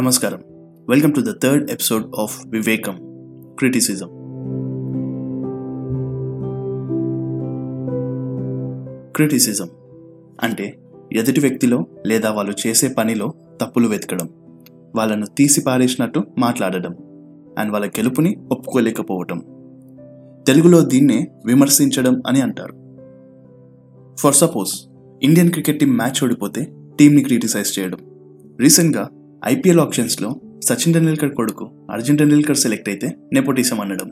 నమస్కారం. Welcome to the third episode of Vivekam criticism criticism అంటే ఎదుటి వ్యక్తిలో లేదా వాళ్ళు చేసే పనిలో తప్పులు వెతకడం వాళ్ళను తీసి పారేసినట్టు మాట్లాడడం అండ్ వాళ్ళ గెలుపుని ఒప్పుకోలేకపోవటం. తెలుగులో దీన్నే విమర్శించడం అని అంటారు. For suppose Indian cricket team match ఓడిపోతే టీంని క్రిటిసైజ్ చేయడం. రీసెంట్గా ఐపీఎల్ ఆప్షన్స్లో సచిన్ టెండూల్కర్ కొడుకు అర్జున్ టెండూల్కర్ సెలెక్ట్ అయితే నెపోటిజం అనడం.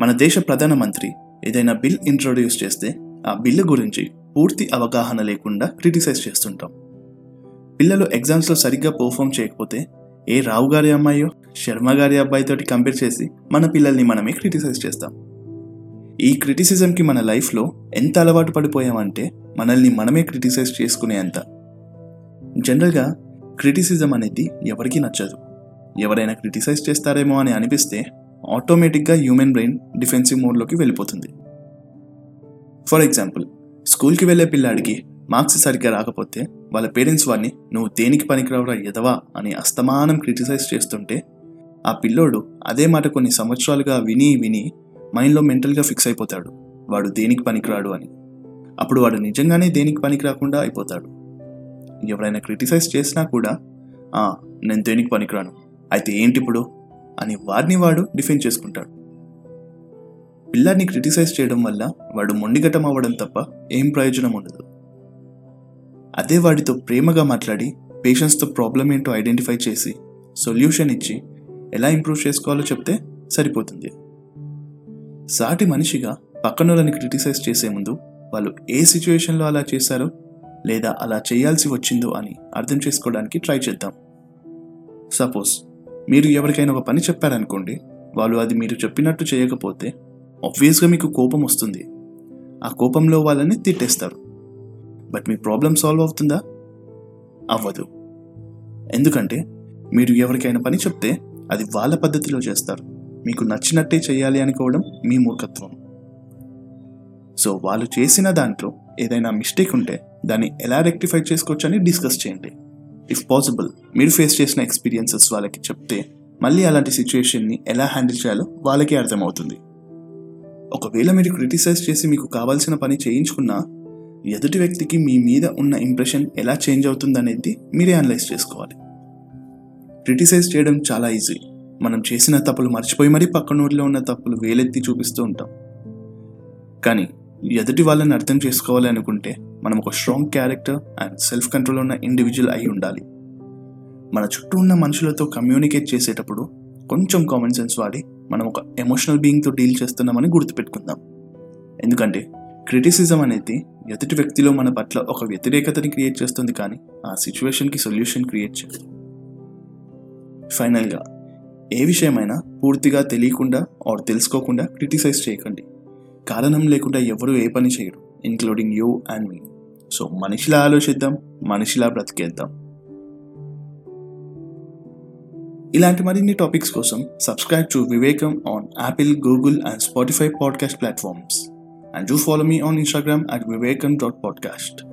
మన దేశ ప్రధానమంత్రి ఏదైనా బిల్ ఇంట్రొడ్యూస్ చేస్తే ఆ బిల్లు గురించి పూర్తి అవగాహన లేకుండా క్రిటిసైజ్ చేస్తుంటాం. పిల్లలు ఎగ్జామ్స్లో సరిగ్గా పర్ఫామ్ చేయకపోతే ఏ రావు గారి అమ్మాయో శర్మ గారి అబ్బాయితోటి కంపేర్ చేసి మన పిల్లల్ని మనమే క్రిటిసైజ్ చేస్తాం. ఈ క్రిటిసిజంకి మన లైఫ్లో ఎంత అలవాటు పడిపోయామంటే మనల్ని మనమే క్రిటిసైజ్ చేసుకునే అంత. జనరల్గా క్రిటిసిజం అనేది ఎవరికీ నచ్చదు. ఎవరైనా క్రిటిసైజ్ చేస్తారేమో అని అనిపిస్తే ఆటోమేటిక్గా హ్యూమన్ బ్రెయిన్ డిఫెన్సివ్ మోడ్లోకి వెళ్ళిపోతుంది. ఫర్ ఎగ్జాంపుల్ స్కూల్కి వెళ్ళే పిల్లాడికి మార్క్స్ సరిగ్గా రాకపోతే వాళ్ళ పేరెంట్స్ వాడిని నువ్వు దేనికి పనికిరావురా ఎదవా అని అస్తమానం క్రిటిసైజ్ చేస్తుంటే ఆ పిల్లోడు అదే మాట కొన్ని సంవత్సరాలుగా విని విని మైండ్లో మెంటల్గా ఫిక్స్ అయిపోతాడు. వాడు దేనికి పనికిరాడు? అని. అప్పుడు వాడు నిజంగానే దేనికి పనికి రాకుండా అయిపోతాడు. ఎవరైనా క్రిటిసైజ్ చేసినా కూడా నేను దేనికి పనికిరాను? అయితే ఏంటి ఇప్పుడు అని వాడిని వాడు డిఫెండ్ చేసుకుంటాడు. పిల్లాన్ని క్రిటిసైజ్ చేయడం వల్ల వాడు మొండిగటం అవ్వడం తప్ప ఏం ప్రయోజనం ఉండదు. అదే వాడితో ప్రేమగా మాట్లాడి పేషెంట్స్తో ప్రాబ్లం ఏంటో ఐడెంటిఫై చేసి సొల్యూషన్ ఇచ్చి ఎలా ఇంప్రూవ్ చేసుకోవాలో చెప్తే సరిపోతుంది. సాటి మనిషిగా పక్కనోళ్ళని క్రిటిసైజ్ చేసే ముందు వాళ్ళు ఏ సిచ్యువేషన్లో అలా చేశారో లేదా అలా చేయాల్సి వచ్చిందో అని అర్థం చేసుకోవడానికి ట్రై చేద్దాం. సపోజ్ మీరు ఎవరికైనా ఒక పని చెప్పారనుకోండి వాళ్ళు అది మీరు చెప్పినట్టు చేయకపోతే ఆబ్వియస్గా మీకు కోపం వస్తుంది. ఆ కోపంలో వాళ్ళని తిట్టేస్తారు. బట్ మీ ప్రాబ్లం సాల్వ్ అవుతుందా? అవ్వదు. ఎందుకంటే మీరు ఎవరికైనా పని చెప్తే అది వాళ్ళ పద్ధతిలో చేస్తారు. మీకు నచ్చినట్టే చేయాలి అనుకోవడం మీ మూర్ఖత్వం. సో వాళ్ళు చేసిన దాంట్లో ఏదైనా మిస్టేక్ ఉంటే దాన్ని ఎలా రెక్టిఫై చేసుకోవచ్చని డిస్కస్ చేయండి. ఇఫ్ పాసిబుల్ మీరు ఫేస్ చేసిన ఎక్స్పీరియన్సెస్ వాళ్ళకి చెప్తే మళ్ళీ అలాంటి సిచ్యుయేషన్ని ఎలా హ్యాండిల్ చేయాలో వాళ్ళకే అర్థమవుతుంది. ఒకవేళ మీరు క్రిటిసైజ్ చేసి మీకు కావాల్సిన పని చేయించుకున్నా ఎదుటి వ్యక్తికి మీ మీద ఉన్న ఇంప్రెషన్ ఎలా చేంజ్ అవుతుందనేది మీరే అనలైజ్ చేసుకోవాలి. క్రిటిసైజ్ చేయడం చాలా ఈజీ మనం చేసిన తప్పులు మర్చిపోయి మరీ పక్కన ఊరిలో ఉన్న తప్పులు వేలెత్తి చూపిస్తూ ఉంటాం. కానీ ఎదుటి వాళ్ళని అర్థం చేసుకోవాలి అనుకుంటే మనం ఒక strong character and self control ఉన్న ఇండివిజువల్ అయి ఉండాలి. మన చుట్టూ ఉన్న మనుషులతో కమ్యూనికేట్ చేసేటప్పుడు కొంచెం కామన్ సెన్స్ వాడి మనం ఒక ఎమోషనల్ బీయింగ్తో డీల్ చేస్తున్నామని గుర్తుపెట్టుకుందాం. ఎందుకంటే క్రిటిసిజం అనేది ఎదుటి వ్యక్తిలో మన పట్ల ఒక వ్యతిరేకతని క్రియేట్ చేస్తుంది కానీ ఆ సిచ్యువేషన్కి సొల్యూషన్ క్రియేట్ చేయదు. ఫైనల్గా ఏ విషయమైనా పూర్తిగా తెలియకుండా ఆర్ తెలుసుకోకుండా క్రిటిసైజ్ చేయకండి. కారణం లేకుండా ఎవరు ఏ పని చేయరు. Including you and me so మనిషిలా ఆలోచిద్దాం మనిషిలా బ్రతికేద్దాం. ఇలాంటి మరిన్ని టాపిక్స్ కోసం subscribe to Vivekam on Apple Google and Spotify podcast platforms and do follow me on Instagram at Vivekam dot podcast